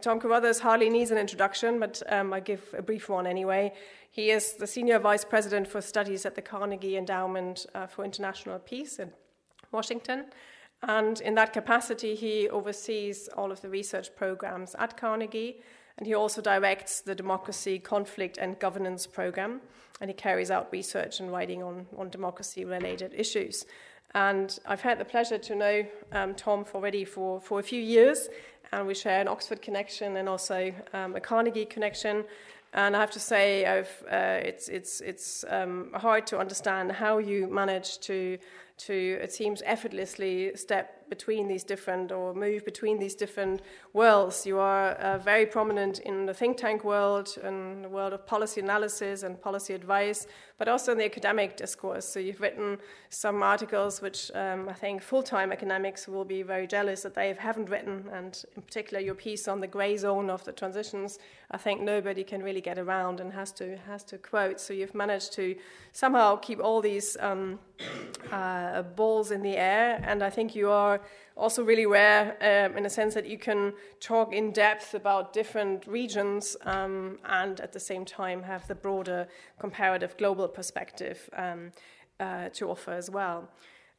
Tom Carothers hardly needs an introduction, but um, I give a brief one anyway. He is the Senior Vice President for Studies at the Carnegie Endowment uh, for International Peace in Washington. And in that capacity, he oversees all of the research programs at Carnegie, and he also directs the Democracy, Conflict, and Governance program, and he carries out research and writing on, on democracy related issues. And I've had the pleasure to know um, Tom already for, for a few years, and we share an Oxford connection and also um, a Carnegie connection. And I have to say, uh, it's, it's, it's um, hard to understand how you manage to to, it seems, effortlessly step between these different or move between these different worlds. You are uh, very prominent in the think tank world and the world of policy analysis and policy advice, but also in the academic discourse. So you've written some articles which um, I think full time academics will be very jealous that they haven't written, and in particular your piece on the grey zone of the transitions. I think nobody can really get around and has to has to quote. So you've managed to somehow keep all these. Um, uh, balls in the air, and I think you are also really rare um, in a sense that you can talk in depth about different regions um, and at the same time have the broader comparative global perspective um, uh, to offer as well.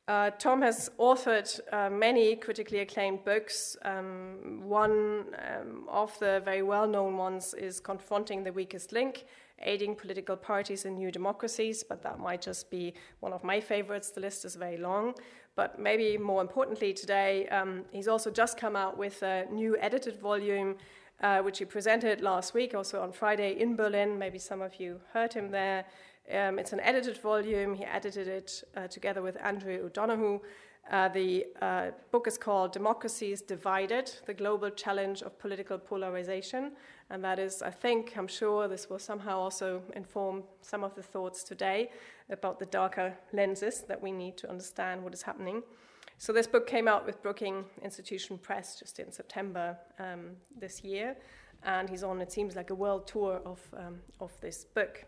Uh, Tom has authored uh, many critically acclaimed books. Um, one um, of the very well known ones is Confronting the Weakest Link aiding political parties in new democracies, but that might just be one of my favorites. The list is very long. But maybe more importantly today, um, he's also just come out with a new edited volume, uh, which he presented last week, also on Friday in Berlin. Maybe some of you heard him there. Um, it's an edited volume. He edited it uh, together with Andrew O'Donohue. Uh, the uh, book is called Democracies Divided The Global Challenge of Political Polarization. And that is, I think, I'm sure this will somehow also inform some of the thoughts today about the darker lenses that we need to understand what is happening. So, this book came out with Brookings Institution Press just in September um, this year. And he's on, it seems like, a world tour of, um, of this book.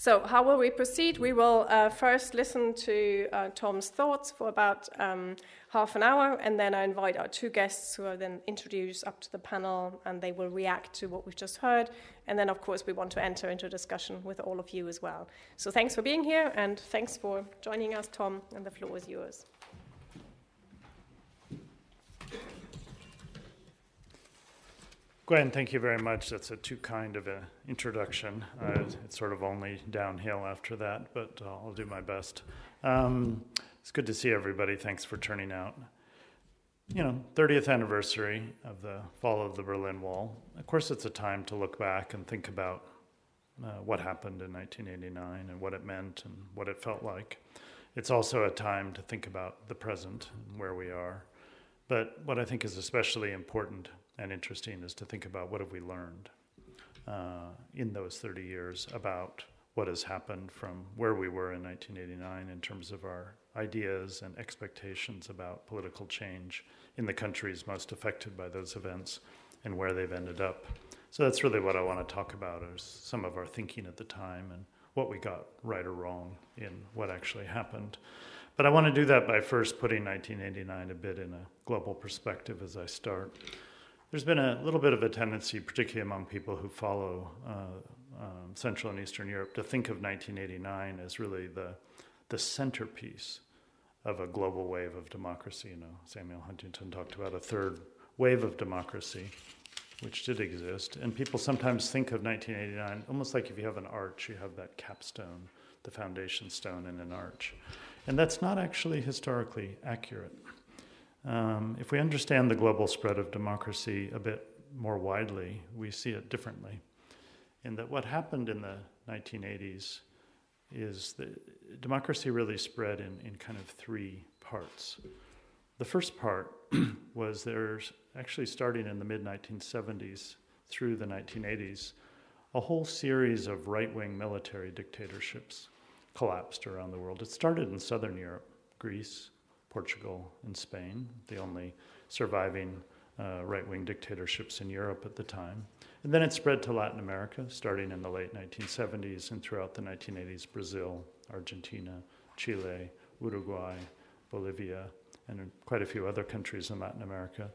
So, how will we proceed? We will uh, first listen to uh, Tom's thoughts for about um, half an hour, and then I invite our two guests who are then introduced up to the panel, and they will react to what we've just heard. And then, of course, we want to enter into a discussion with all of you as well. So, thanks for being here, and thanks for joining us, Tom, and the floor is yours. Gwen, thank you very much. That's a too kind of an introduction. Uh, it's sort of only downhill after that, but uh, I'll do my best. Um, it's good to see everybody. Thanks for turning out. You know, 30th anniversary of the fall of the Berlin Wall. Of course, it's a time to look back and think about uh, what happened in 1989 and what it meant and what it felt like. It's also a time to think about the present and where we are. But what I think is especially important and interesting is to think about what have we learned uh, in those 30 years about what has happened from where we were in 1989 in terms of our ideas and expectations about political change in the countries most affected by those events and where they've ended up. So that's really what I want to talk about is some of our thinking at the time and what we got right or wrong in what actually happened. But I want to do that by first putting 1989 a bit in a global perspective as I start. There's been a little bit of a tendency, particularly among people who follow uh, um, Central and Eastern Europe, to think of 1989 as really the, the centerpiece of a global wave of democracy. You know, Samuel Huntington talked about a third wave of democracy, which did exist. And people sometimes think of 1989 almost like if you have an arch, you have that capstone, the foundation stone in an arch. And that's not actually historically accurate. Um, if we understand the global spread of democracy a bit more widely, we see it differently. In that what happened in the 1980s is that democracy really spread in, in kind of three parts. The first part was there's actually starting in the mid 1970s through the 1980s, a whole series of right wing military dictatorships collapsed around the world. It started in Southern Europe, Greece, Portugal, and Spain, the only surviving uh, right wing dictatorships in Europe at the time. And then it spread to Latin America, starting in the late 1970s and throughout the 1980s Brazil, Argentina, Chile, Uruguay, Bolivia, and quite a few other countries in Latin America.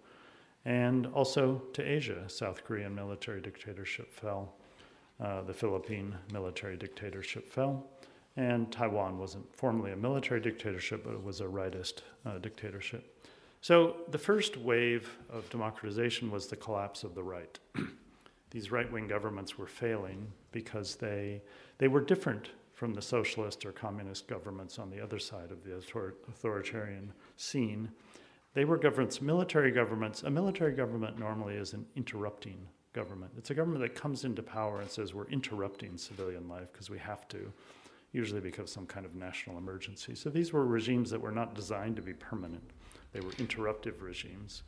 and also to Asia. South Korean military dictatorship fell, uh, the Philippine military dictatorship fell, and Taiwan wasn't formally a military dictatorship, but it was a rightist uh, dictatorship. So the first wave of democratization was the collapse of the right. These right wing governments were failing because they, they were different from the socialist or communist governments on the other side of the authoritarian scene. They were governments, military governments. A military government normally is an interrupting government. It's a government that comes into power and says, We're interrupting civilian life because we have to, usually because of some kind of national emergency. So these were regimes that were not designed to be permanent. They were interruptive regimes.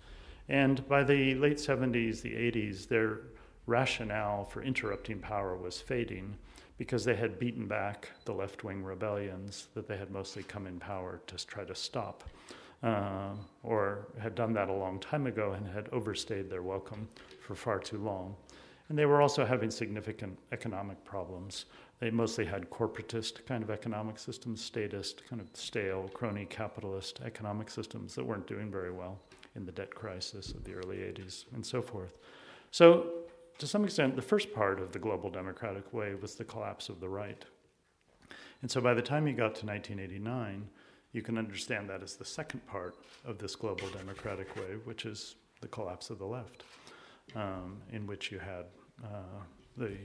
And by the late 70s, the 80s, their rationale for interrupting power was fading because they had beaten back the left wing rebellions that they had mostly come in power to try to stop, uh, or had done that a long time ago and had overstayed their welcome for far too long. And they were also having significant economic problems. They mostly had corporatist kind of economic systems, statist, kind of stale, crony capitalist economic systems that weren't doing very well in the debt crisis of the early 80s and so forth. So, to some extent, the first part of the global democratic wave was the collapse of the right. And so, by the time you got to 1989, you can understand that as the second part of this global democratic wave, which is the collapse of the left, um, in which you had uh, the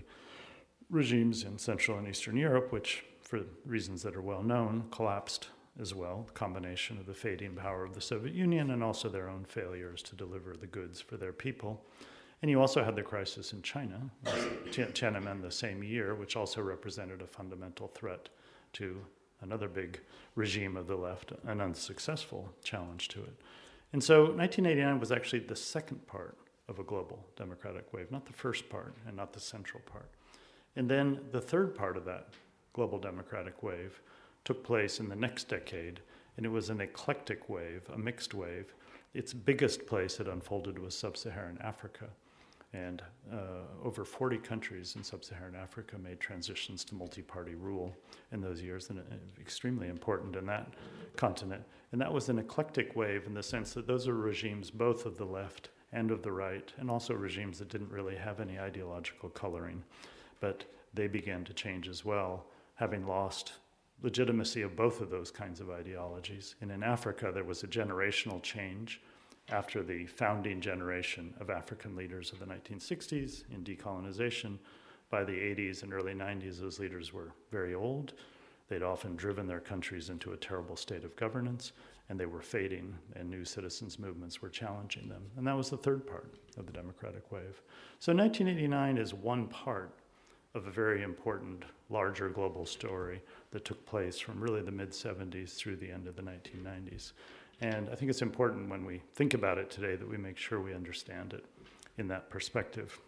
regimes in Central and Eastern Europe, which, for reasons that are well known, collapsed as well, the combination of the fading power of the Soviet Union and also their own failures to deliver the goods for their people. And you also had the crisis in China, Tiananmen the same year, which also represented a fundamental threat to another big regime of the left, an unsuccessful challenge to it. And so 1989 was actually the second part of a global democratic wave, not the first part and not the central part. And then the third part of that global democratic wave took place in the next decade, and it was an eclectic wave, a mixed wave. Its biggest place it unfolded was sub Saharan Africa. And uh, over 40 countries in sub Saharan Africa made transitions to multi party rule in those years, and uh, extremely important in that continent. And that was an eclectic wave in the sense that those are regimes both of the left and of the right, and also regimes that didn't really have any ideological coloring but they began to change as well, having lost legitimacy of both of those kinds of ideologies. And in Africa, there was a generational change after the founding generation of African leaders of the 1960s in decolonization. By the 80s and early 90s, those leaders were very old. They'd often driven their countries into a terrible state of governance, and they were fading, and new citizens' movements were challenging them. And that was the third part of the democratic wave. So 1989 is one part of a very important, larger global story that took place from really the mid 70s through the end of the 1990s. And I think it's important when we think about it today that we make sure we understand it in that perspective.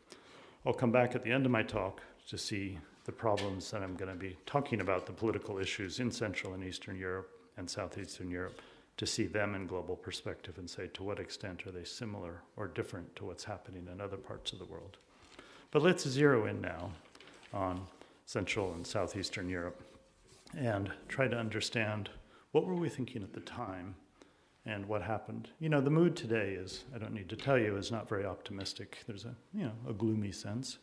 I'll come back at the end of my talk to see the problems that I'm going to be talking about, the political issues in Central and Eastern Europe and Southeastern Europe, to see them in global perspective and say to what extent are they similar or different to what's happening in other parts of the world. But let's zero in now on Central and Southeastern Europe and try to understand what were we thinking at the time and what happened. You know, the mood today is, I don't need to tell you, is not very optimistic. There's a, you know, a gloomy sense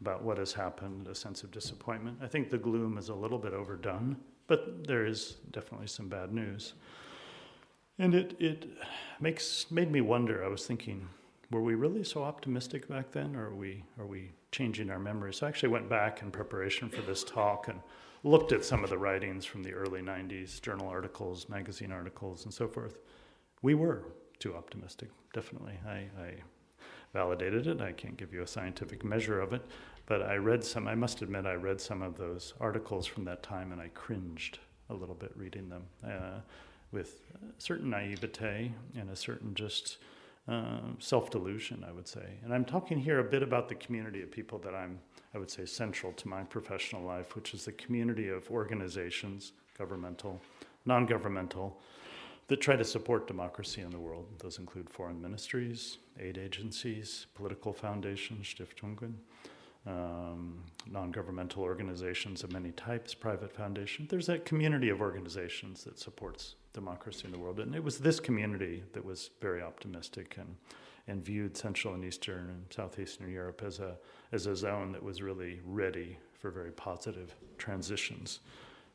about what has happened, a sense of disappointment. I think the gloom is a little bit overdone, but there is definitely some bad news. And it, it makes, made me wonder, I was thinking, were we really so optimistic back then, or are we, are we changing our memories? So I actually went back in preparation for this talk and looked at some of the writings from the early 90s, journal articles, magazine articles, and so forth. We were too optimistic, definitely. I, I validated it. I can't give you a scientific measure of it, but I read some, I must admit, I read some of those articles from that time and I cringed a little bit reading them uh, with a certain naivete and a certain just uh, self delusion, I would say. And I'm talking here a bit about the community of people that I'm, I would say, central to my professional life, which is the community of organizations, governmental, non governmental, that try to support democracy in the world. Those include foreign ministries, aid agencies, political foundations, Stiftungen, um, non governmental organizations of many types, private foundations. There's a community of organizations that supports democracy in the world. And it was this community that was very optimistic and, and viewed Central and Eastern and Southeastern Europe as a, as a zone that was really ready for very positive transitions.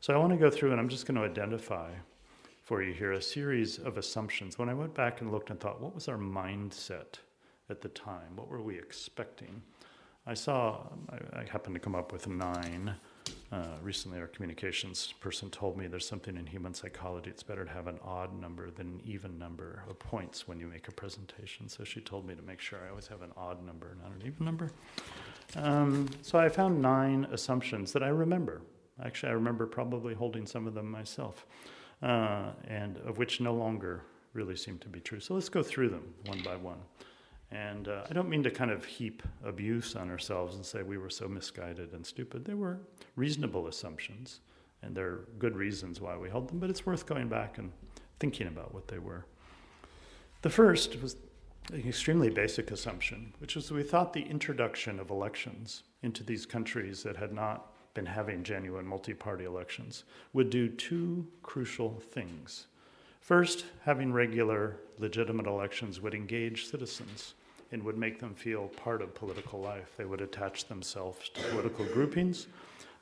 So I want to go through and I'm just going to identify for you here a series of assumptions. When I went back and looked and thought, what was our mindset at the time? What were we expecting? I saw, I, I happened to come up with nine. Uh, recently, our communications person told me there's something in human psychology. It's better to have an odd number than an even number of points when you make a presentation. So she told me to make sure I always have an odd number, not an even number. Um, so I found nine assumptions that I remember. Actually, I remember probably holding some of them myself, uh, and of which no longer really seem to be true. So let's go through them one by one. And uh, I don't mean to kind of heap abuse on ourselves and say we were so misguided and stupid. They were reasonable assumptions, and there are good reasons why we held them, but it's worth going back and thinking about what they were. The first was an extremely basic assumption, which was we thought the introduction of elections into these countries that had not been having genuine multi party elections would do two crucial things. First, having regular, legitimate elections would engage citizens and would make them feel part of political life. They would attach themselves to political groupings.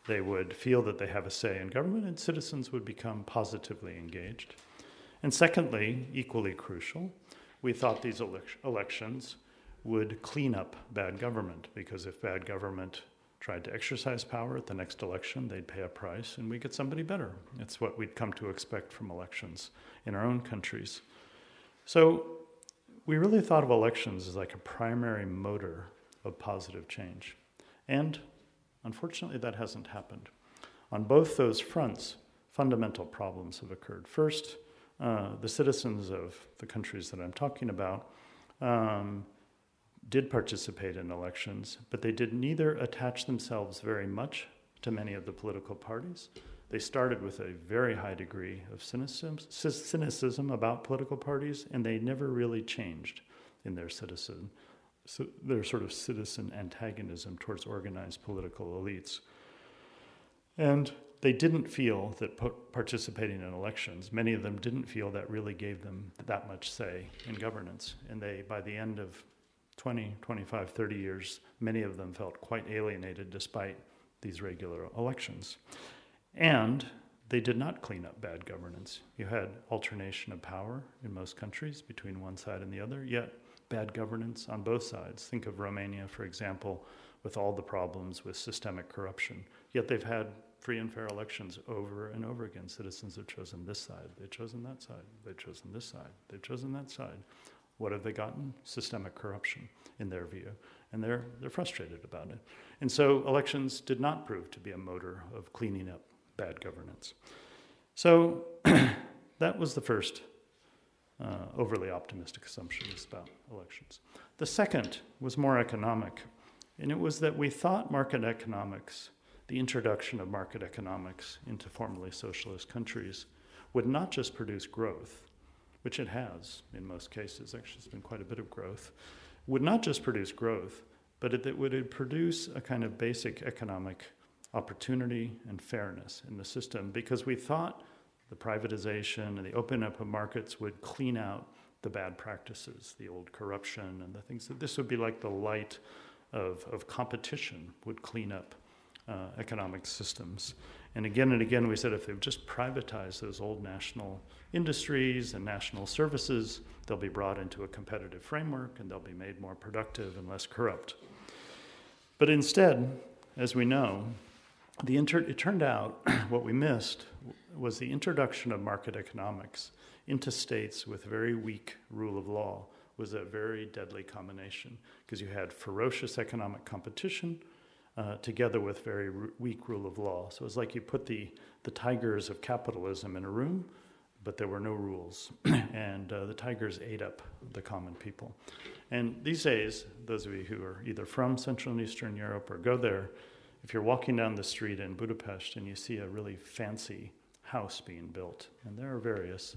They would feel that they have a say in government, and citizens would become positively engaged. And secondly, equally crucial, we thought these elections would clean up bad government, because if bad government tried to exercise power at the next election, they'd pay a price and we get somebody better. It's what we'd come to expect from elections in our own countries. So we really thought of elections as like a primary motor of positive change. And unfortunately, that hasn't happened. On both those fronts, fundamental problems have occurred. First, uh, the citizens of the countries that I'm talking about um, did participate in elections, but they did neither attach themselves very much to many of the political parties. They started with a very high degree of cynicism, about political parties, and they never really changed in their citizen, so their sort of citizen antagonism towards organized political elites. And they didn't feel that participating in elections, many of them didn't feel that really gave them that much say in governance. And they, by the end of 20, 25, 30 years, many of them felt quite alienated despite these regular elections. And they did not clean up bad governance. You had alternation of power in most countries between one side and the other, yet bad governance on both sides. Think of Romania, for example, with all the problems with systemic corruption. Yet they've had free and fair elections over and over again. Citizens have chosen this side, they've chosen that side, they've chosen this side, they've chosen that side. What have they gotten? Systemic corruption, in their view. And they're, they're frustrated about it. And so elections did not prove to be a motor of cleaning up bad governance. So that was the first uh, overly optimistic assumption about elections. The second was more economic, and it was that we thought market economics, the introduction of market economics into formerly socialist countries, would not just produce growth, which it has in most cases, actually, it's been quite a bit of growth, would not just produce growth, but it, it would produce a kind of basic economic opportunity and fairness in the system because we thought the privatization and the opening up of markets would clean out the bad practices, the old corruption and the things that this would be like the light of, of competition would clean up uh, economic systems. And again and again, we said if they just privatize those old national industries and national services, they'll be brought into a competitive framework and they'll be made more productive and less corrupt. But instead, as we know, the inter- it turned out what we missed was the introduction of market economics into states with very weak rule of law was a very deadly combination because you had ferocious economic competition uh, together with very r- weak rule of law. So it was like you put the, the tigers of capitalism in a room, but there were no rules. and uh, the tigers ate up the common people. And these days, those of you who are either from Central and Eastern Europe or go there, if you're walking down the street in Budapest and you see a really fancy house being built, and there are various,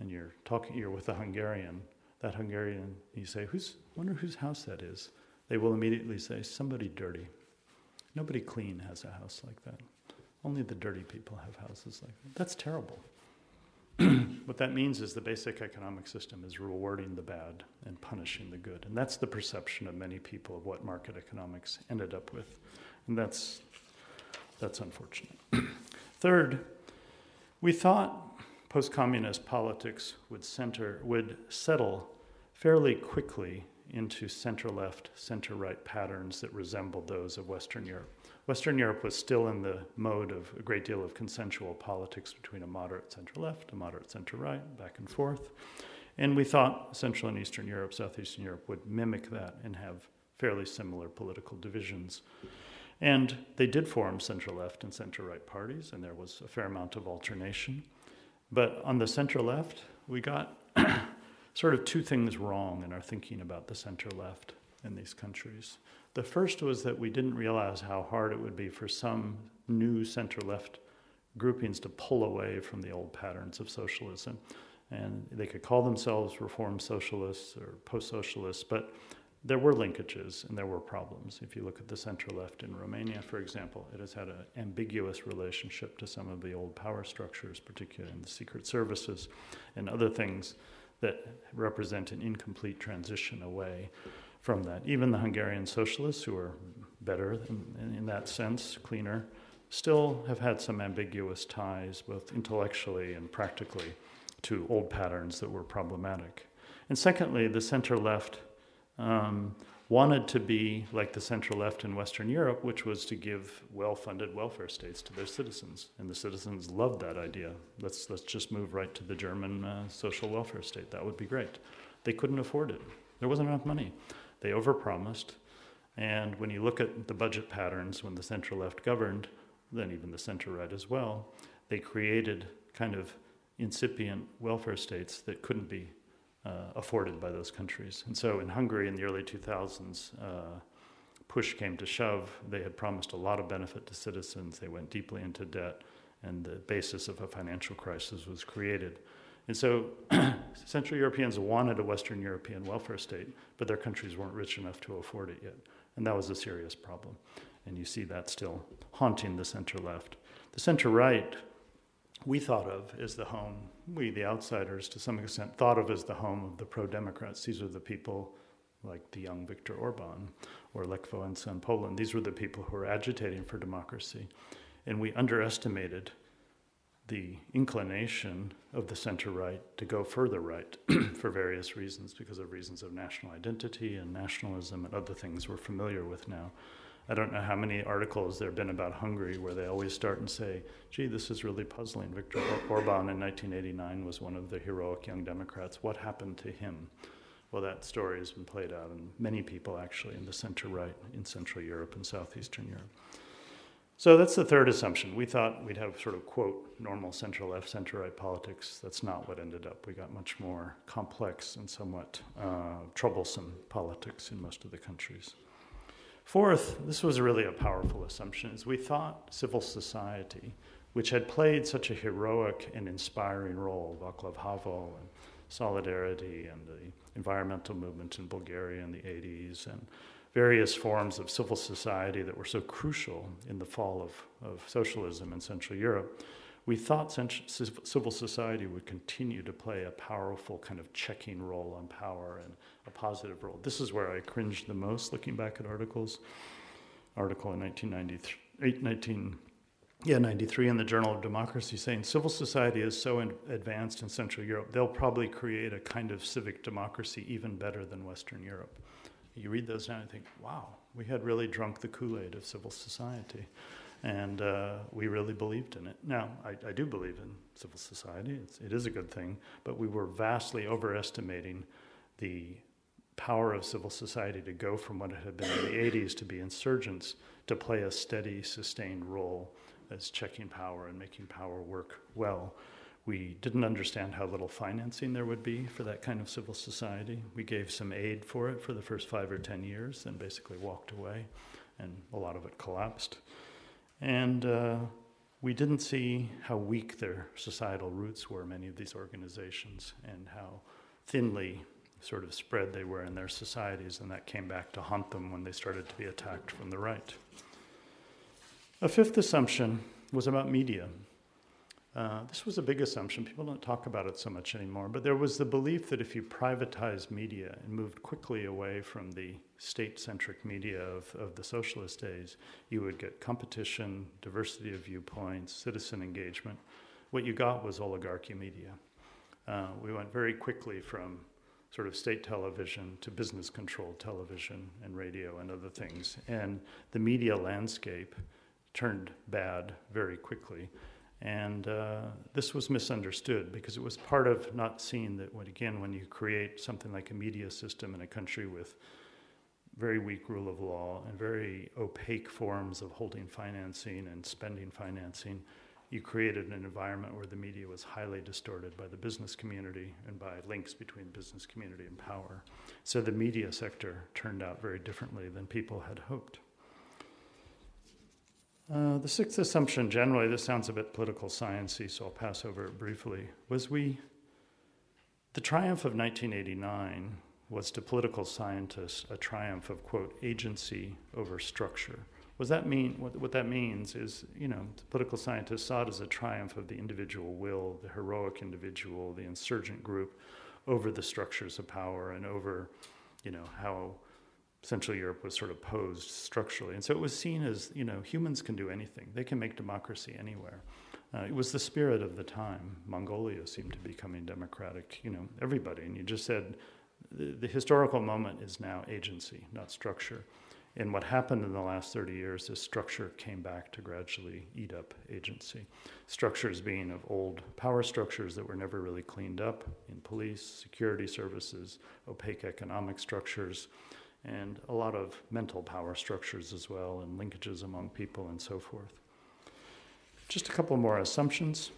and you're talking, you're with a Hungarian, that Hungarian, you say, "Who's? Wonder whose house that is." They will immediately say, "Somebody dirty." Nobody clean has a house like that. Only the dirty people have houses like that. That's terrible. what that means is the basic economic system is rewarding the bad and punishing the good. And that's the perception of many people of what market economics ended up with. And that's, that's unfortunate. Third, we thought post communist politics would, center, would settle fairly quickly into center left, center right patterns that resembled those of Western Europe. Western Europe was still in the mode of a great deal of consensual politics between a moderate center left, a moderate center right, back and forth. And we thought Central and Eastern Europe, Southeastern Europe would mimic that and have fairly similar political divisions. And they did form center left and center right parties, and there was a fair amount of alternation. But on the center left, we got sort of two things wrong in our thinking about the center left in these countries. The first was that we didn't realize how hard it would be for some new center left groupings to pull away from the old patterns of socialism. And they could call themselves reform socialists or post socialists, but there were linkages and there were problems. If you look at the center left in Romania, for example, it has had an ambiguous relationship to some of the old power structures, particularly in the secret services and other things that represent an incomplete transition away from that. Even the Hungarian socialists, who are better in, in, that sense, cleaner, still have had some ambiguous ties, both intellectually and practically, to old patterns that were problematic. And secondly, the center left um, wanted to be like the central left in Western Europe, which was to give well funded welfare states to their citizens. And the citizens loved that idea. Let's, let's just move right to the German uh, social welfare state. That would be great. They couldn't afford it, there wasn't enough money. They overpromised. And when you look at the budget patterns when the central left governed, then even the center right as well, they created kind of incipient welfare states that couldn't be uh, afforded by those countries. And so in Hungary in the early 2000s, uh, push came to shove. They had promised a lot of benefit to citizens. They went deeply into debt, and the basis of a financial crisis was created. And so Central Europeans wanted a Western European welfare state, but their countries weren't rich enough to afford it yet. And that was a serious problem. And you see that still haunting the center left. The center right, we thought of as the home, we, the outsiders, to some extent, thought of as the home of the pro Democrats. These are the people like the young Viktor Orban or Lech Wałęsa in Poland. These were the people who were agitating for democracy. And we underestimated the inclination of the center right to go further right for various reasons, because of reasons of national identity and nationalism and other things we're familiar with now. I don't know how many articles there have been about Hungary where they always start and say, gee, this is really puzzling. Viktor Orban in 1989 was one of the heroic young Democrats. What happened to him? Well, that story has been played out in many people actually in the center right in Central Europe and Southeastern Europe. So that's the third assumption. We thought we'd have sort of, quote, normal center left, center right politics. That's not what ended up. We got much more complex and somewhat uh, troublesome politics in most of the countries. Fourth, this was really a powerful assumption, is we thought civil society, which had played such a heroic and inspiring role, Václav Havel and Solidarity and the environmental movement in Bulgaria in the 80s and various forms of civil society that were so crucial in the fall of, of socialism in Central Europe, we thought civil society would continue to play a powerful kind of checking role on power and a positive role. This is where I cringed the most looking back at articles. Article in 1993, 19, yeah, 93 in the Journal of Democracy saying civil society is so in, advanced in Central Europe, they'll probably create a kind of civic democracy even better than Western Europe you read those now and think, wow, we had really drunk the Kool Aid of civil society. And uh, we really believed in it. Now, I, I do believe in civil society, it's, it is a good thing, but we were vastly overestimating the power of civil society to go from what it had been in the 80s to be insurgents to play a steady, sustained role as checking power and making power work well. We didn't understand how little financing there would be for that kind of civil society. We gave some aid for it for the first five or ten years, then basically walked away, and a lot of it collapsed. And uh, we didn't see how weak their societal roots were, many of these organizations, and how thinly sort of spread they were in their societies, and that came back to haunt them when they started to be attacked from the right. A fifth assumption was about media. Uh, this was a big assumption. People don't talk about it so much anymore. But there was the belief that if you privatized media and moved quickly away from the state centric media of, of the socialist days, you would get competition, diversity of viewpoints, citizen engagement. What you got was oligarchy media. Uh, we went very quickly from sort of state television to business controlled television and radio and other things. And the media landscape turned bad very quickly. And uh, this was misunderstood because it was part of not seeing that, when, again, when you create something like a media system in a country with very weak rule of law and very opaque forms of holding financing and spending financing, you created an environment where the media was highly distorted by the business community and by links between business community and power. So the media sector turned out very differently than people had hoped. Uh, the sixth assumption, generally, this sounds a bit political sciencey, so I'll pass over it briefly, was we, the triumph of 1989 was to political scientists a triumph of, quote, agency over structure. What that mean? What, what that means is, you know, political scientists saw it as a triumph of the individual will, the heroic individual, the insurgent group over the structures of power and over, you know, how Central Europe was sort of posed structurally. And so it was seen as, you know, humans can do anything. They can make democracy anywhere. Uh, it was the spirit of the time. Mongolia seemed to be becoming democratic, you know, everybody. And you just said the, the historical moment is now agency, not structure. And what happened in the last 30 years is structure came back to gradually eat up agency. Structures being of old power structures that were never really cleaned up in police, security services, opaque economic structures, and a lot of mental power structures as well, and linkages among people and so forth. Just a couple more assumptions.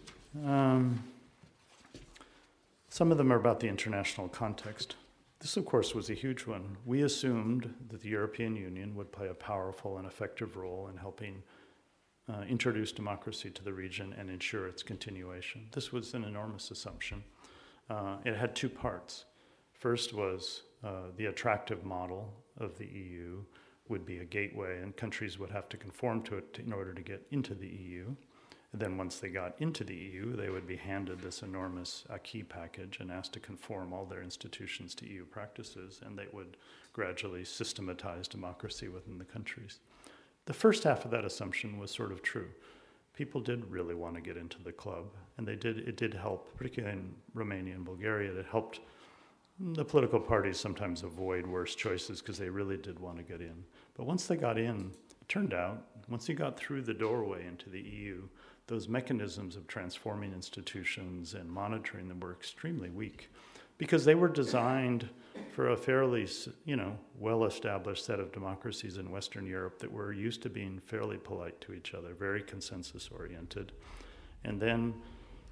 Um, some of them are about the international context. This, of course, was a huge one. We assumed that the European Union would play a powerful and effective role in helping uh, introduce democracy to the region and ensure its continuation. This was an enormous assumption. Uh, it had two parts. First was uh, the attractive model of the EU would be a gateway, and countries would have to conform to it in order to get into the EU. Then, once they got into the EU, they would be handed this enormous uh, acquis package and asked to conform all their institutions to EU practices, and they would gradually systematize democracy within the countries. The first half of that assumption was sort of true. People did really want to get into the club, and they did. It did help, particularly in Romania and Bulgaria. It helped the political parties sometimes avoid worse choices because they really did want to get in. But once they got in, it turned out, once you got through the doorway into the EU, those mechanisms of transforming institutions and monitoring them were extremely weak because they were designed for a fairly, you know, well-established set of democracies in Western Europe that were used to being fairly polite to each other, very consensus-oriented. And then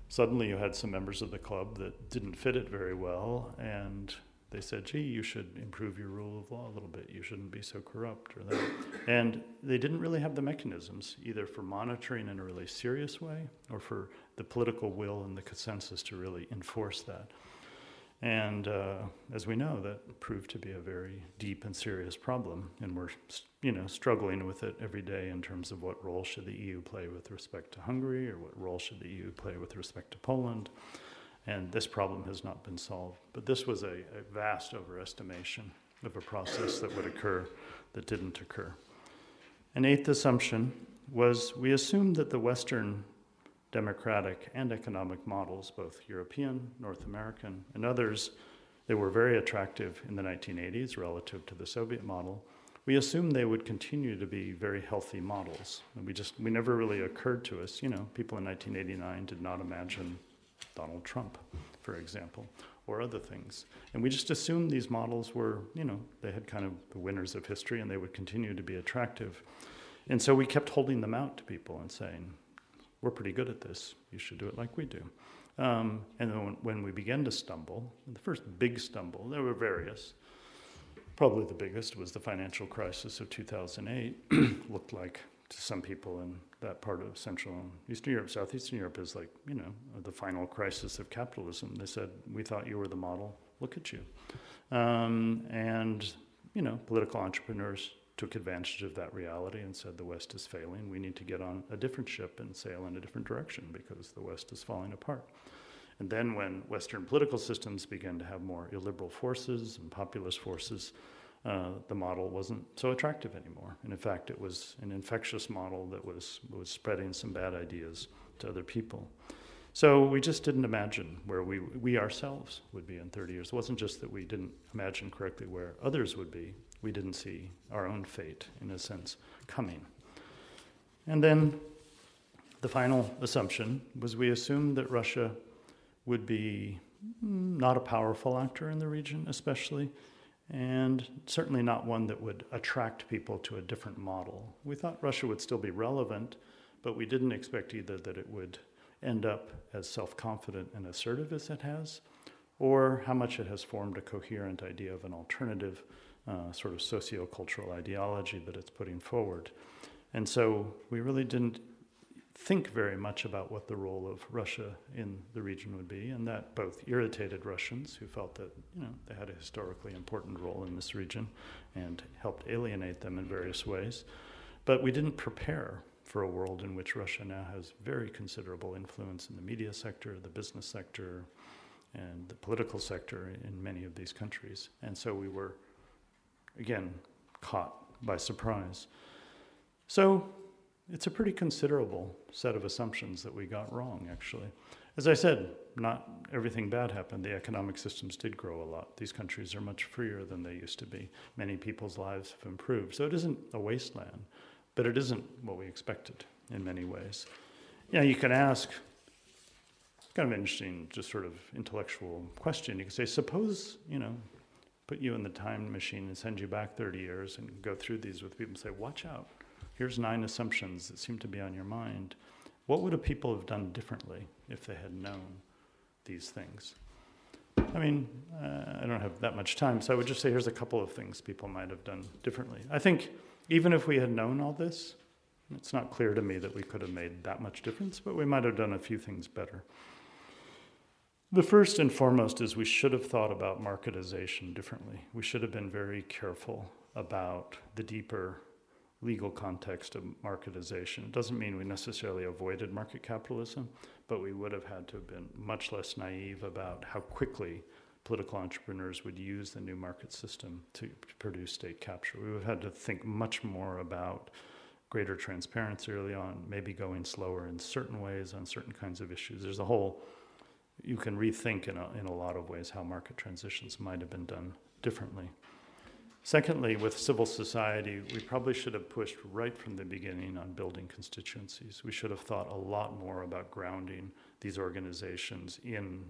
suddenly you had some members of the club that didn't fit it very well, and they said, gee, you should improve your rule of law a little bit. You shouldn't be so corrupt or that. and they didn't really have the mechanisms, either for monitoring in a really serious way or for the political will and the consensus to really enforce that. And uh, as we know, that proved to be a very deep and serious problem, and we're you know struggling with it every day in terms of what role should the EU play with respect to Hungary, or what role should the EU play with respect to Poland. And this problem has not been solved. But this was a, a vast overestimation of a process that would occur that didn't occur. An eighth assumption was we assumed that the Western democratic and economic models, both European, North American, and others that were very attractive in the 1980s relative to the Soviet model, we assumed they would continue to be very healthy models. And we just, we never really occurred to us, you know, people in 1989 did not imagine Donald Trump, for example, or other things. And we just assumed these models were, you know, they had kind of the winners of history and they would continue to be attractive. And so we kept holding them out to people and saying, we're pretty good at this. You should do it like we do. Um, and then when, we began to stumble, the first big stumble, there were various. Probably the biggest was the financial crisis of 2008. Looked like to some people in that part of Central and Eastern Europe, Southeastern Europe is like, you know, the final crisis of capitalism. They said, We thought you were the model, look at you. Um, and, you know, political entrepreneurs took advantage of that reality and said the West is failing. We need to get on a different ship and sail in a different direction because the West is falling apart. And then, when Western political systems began to have more illiberal forces and populist forces, uh, the model wasn't so attractive anymore. And in fact, it was an infectious model that was, was spreading some bad ideas to other people. So we just didn't imagine where we, we ourselves would be in 30 years. It wasn't just that we didn't imagine correctly where others would be, we didn't see our own fate, in a sense, coming. And then the final assumption was we assumed that Russia would be not a powerful actor in the region, especially, and certainly not one that would attract people to a different model. We thought Russia would still be relevant, but we didn't expect either that it would end up as self confident and assertive as it has, or how much it has formed a coherent idea of an alternative uh, sort of socio-cultural ideology that it's putting forward. And so we really didn't think very much about what the role of Russia in the region would be, and that both irritated Russians who felt that you know they had a historically important role in this region and helped alienate them in various ways. But we didn't prepare for a world in which Russia now has very considerable influence in the media sector, the business sector, and the political sector in many of these countries. And so we were, again, caught by surprise. So it's a pretty considerable set of assumptions that we got wrong, actually. As I said, not everything bad happened. The economic systems did grow a lot. These countries are much freer than they used to be. Many people's lives have improved. So it isn't a wasteland, but it isn't what we expected in many ways. Yeah, you can ask, kind of interesting, just sort of intellectual question. You can say, suppose, you know, put you in the time machine and send you back 30 years and go through these with people and say, watch out here's nine assumptions that seem to be on your mind. What would a people have done differently if they had known these things? I mean, uh, I don't have that much time, so I would just say here's a couple of things people might have done differently. I think even if we had known all this, it's not clear to me that we could have made that much difference, but we might have done a few things better. The first and foremost is we should have thought about marketization differently. We should have been very careful about the deeper legal context of marketization. It doesn't mean we necessarily avoided market capitalism, but we would have had to have been much less naive about how quickly political entrepreneurs would use the new market system to, produce state capture. We would have had to think much more about greater transparency early on, maybe going slower in certain ways on certain kinds of issues. There's a whole, you can rethink in a, in a lot of ways how market transitions might have been done differently. Secondly, with civil society, we probably should have pushed right from the beginning on building constituencies. We should have thought a lot more about grounding these organizations in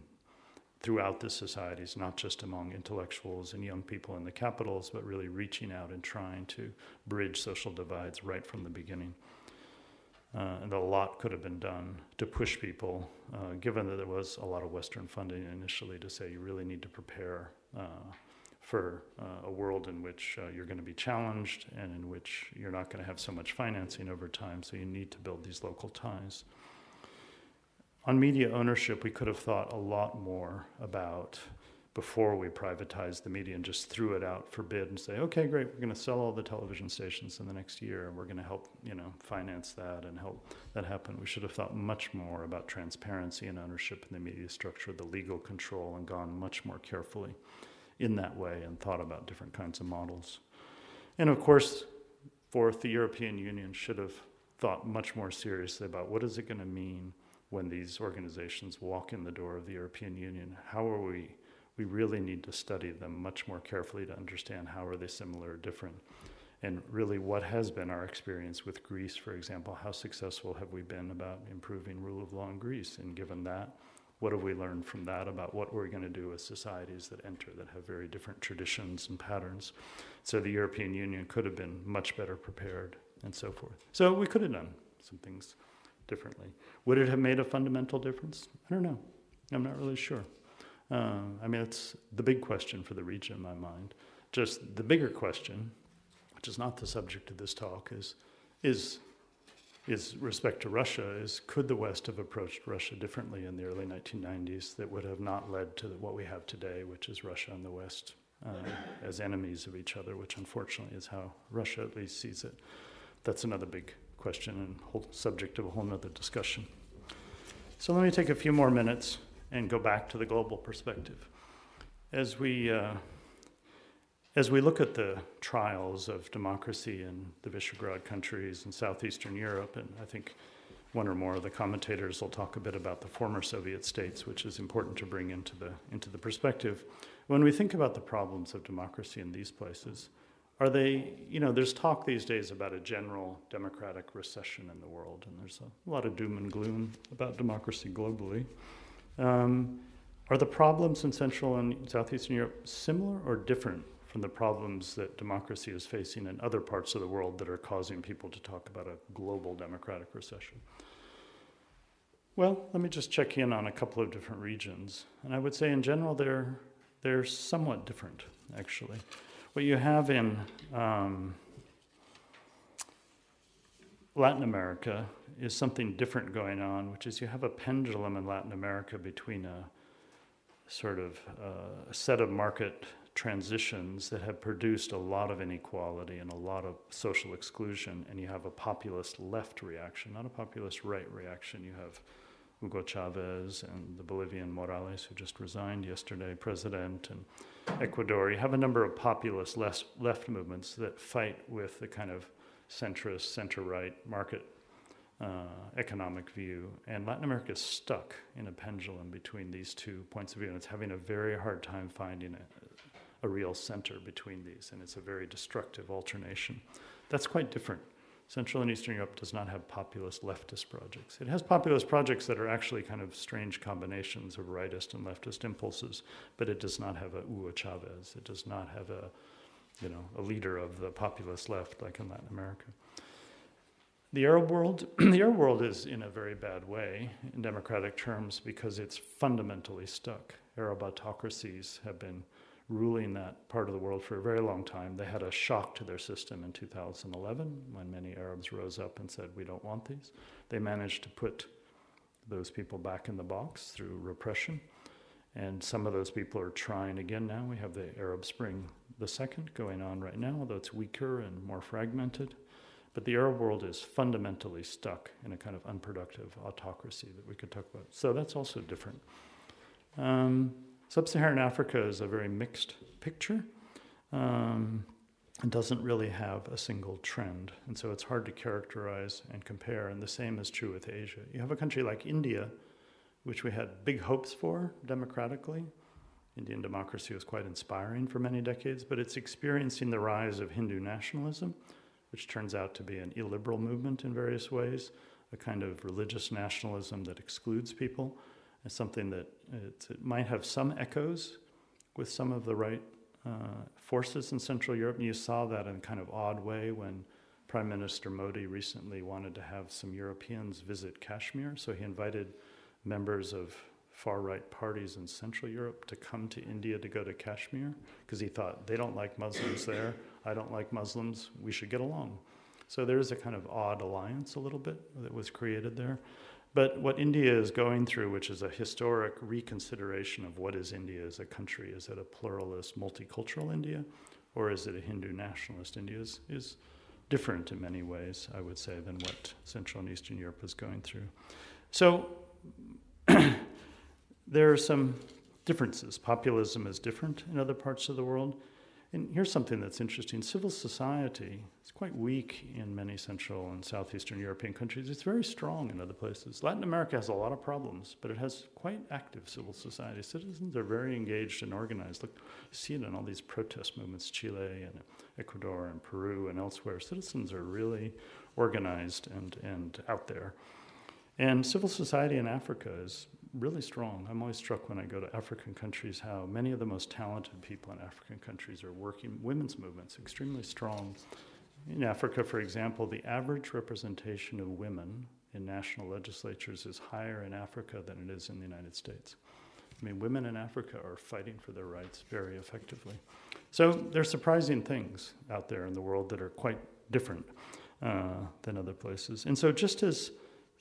throughout the societies, not just among intellectuals and young people in the capitals, but really reaching out and trying to bridge social divides right from the beginning. Uh, and a lot could have been done to push people, uh, given that there was a lot of Western funding initially to say you really need to prepare uh, for uh, a world in which uh, you're going to be challenged and in which you're not going to have so much financing over time, so you need to build these local ties. On media ownership, we could have thought a lot more about before we privatized the media and just threw it out for bid and say, okay, great, we're going to sell all the television stations in the next year and we're going to help, you know, finance that and help that happen. We should have thought much more about transparency and ownership in the media structure, the legal control, and gone much more carefully in that way and thought about different kinds of models. And of course, fourth, the European Union should have thought much more seriously about what is it going to mean when these organizations walk in the door of the European Union? How are we? We really need to study them much more carefully to understand how are they similar or different. And really, what has been our experience with Greece, for example? How successful have we been about improving rule of law in Greece? And given that, what have we learned from that about what we're going to do with societies that enter that have very different traditions and patterns? So the European Union could have been much better prepared and so forth. So we could have done some things differently. Would it have made a fundamental difference? I don't know. I'm not really sure. Uh, I mean, it's the big question for the region in my mind. Just the bigger question, which is not the subject of this talk, is is is respect to Russia is could the West have approached Russia differently in the early 1990s that would have not led to what we have today, which is Russia and the West uh, as enemies of each other, which unfortunately is how Russia at least sees it. That's another big question and whole subject of a whole other discussion. So let me take a few more minutes and go back to the global perspective. As we uh, as we look at the trials of democracy in the Visegrad countries in southeastern Europe, and I think one or more of the commentators will talk a bit about the former Soviet states, which is important to bring into the into the perspective. When we think about the problems of democracy in these places, are they, you know, there's talk these days about a general democratic recession in the world, and there's a lot of doom and gloom about democracy globally. Um, are the problems in Central and Southeastern Europe similar or different from the problems that democracy is facing in other parts of the world that are causing people to talk about a global democratic recession? Well, let me just check in on a couple of different regions. And I would say, in general, they're, they're somewhat different, actually. What you have in um, Latin America is something different going on, which is you have a pendulum in Latin America between a sort of uh, set of market transitions that have produced a lot of inequality and a lot of social exclusion, and you have a populist left reaction, not a populist right reaction. You have Hugo Chavez and the Bolivian Morales, who just resigned yesterday, president, and Ecuador. You have a number of populist left, left movements that fight with the kind of centrist, center right market uh, economic view. And Latin America is stuck in a pendulum between these two points of view, and it's having a very hard time finding a, real center between these, and it's a very destructive alternation. That's quite different. Central and Eastern Europe does not have populist leftist projects. It has populist projects that are actually kind of strange combinations of rightist and leftist impulses, but it does not have a Hugo Chavez. It does not have a, you know, a leader of the populist left like in Latin America. The Arab world, the Arab world is in a very bad way in democratic terms because it's fundamentally stuck. Arab autocracies have been ruling that part of the world for a very long time. They had a shock to their system in 2011 when many Arabs rose up and said, We don't want these. They managed to put those people back in the box through repression. And some of those people are trying again now. We have the Arab Spring the second going on right now, although it's weaker and more fragmented. But the Arab world is fundamentally stuck in a kind of unproductive autocracy that we could talk about. So that's also different. Um, Sub Saharan Africa is a very mixed picture um, and doesn't really have a single trend. And so it's hard to characterize and compare. And the same is true with Asia. You have a country like India, which we had big hopes for democratically. Indian democracy was quite inspiring for many decades, but it's experiencing the rise of Hindu nationalism, which turns out to be an illiberal movement in various ways, a kind of religious nationalism that excludes people as something that it, it, might have some echoes with some of the right uh, forces in Central Europe. And you saw that in a kind of odd way when Prime Minister Modi recently wanted to have some Europeans visit Kashmir. So he invited members of far right parties in Central Europe to come to India to go to Kashmir because he thought they don't like Muslims there. I don't like Muslims. We should get along. So there is a kind of odd alliance a little bit that was created there. But what India is going through, which is a historic reconsideration of what is India as a country, is it a pluralist, multicultural India, or is it a Hindu nationalist India, is, is different in many ways, I would say, than what Central and Eastern Europe is going through. So there are some differences. Populism is different in other parts of the world. And here's something that's interesting civil society is quite weak in many Central and Southeastern European countries. It's very strong in other places. Latin America has a lot of problems, but it has quite active civil society. Citizens are very engaged and organized. Look, you see it in all these protest movements, Chile and Ecuador and Peru and elsewhere. Citizens are really organized and, and out there. And civil society in Africa is really strong. I'm always struck when I go to African countries how many of the most talented people in African countries are working women's movements, extremely strong. In Africa, for example, the average representation of women in national legislatures is higher in Africa than it is in the United States. I mean, women in Africa are fighting for their rights very effectively. So there's surprising things out there in the world that are quite different uh, than other places. And so, just as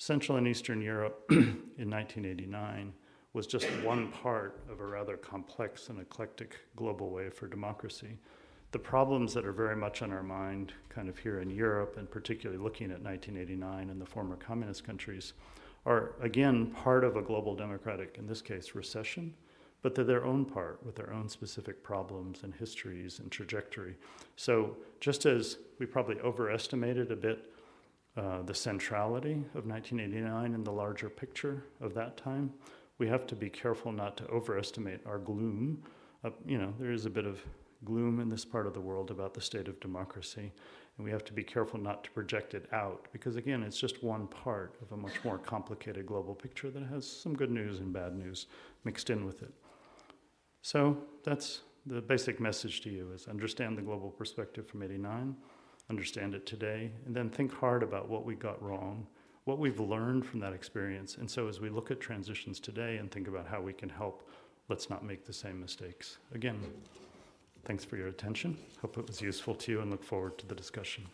Central and Eastern Europe in 1989 was just one part of a rather complex and eclectic global way for democracy. The problems that are very much on our mind, kind of here in Europe, and particularly looking at 1989 and the former communist countries, are again part of a global democratic, in this case, recession, but they're their own part with their own specific problems and histories and trajectory. So, just as we probably overestimated a bit uh, the centrality of 1989 in the larger picture of that time, we have to be careful not to overestimate our gloom. Uh, you know, there is a bit of gloom in this part of the world about the state of democracy, and we have to be careful not to project it out because, again, it's just one part of a much more complicated global picture that has some good news and bad news mixed in with it. So that's the basic message to you is understand the global perspective from 89, understand it today, and then think hard about what we got wrong what we've learned from that experience. And so as we look at transitions today and think about how we can help, let's not make the same mistakes. Again, thanks for your attention. Hope it was useful to you and look forward to the discussion.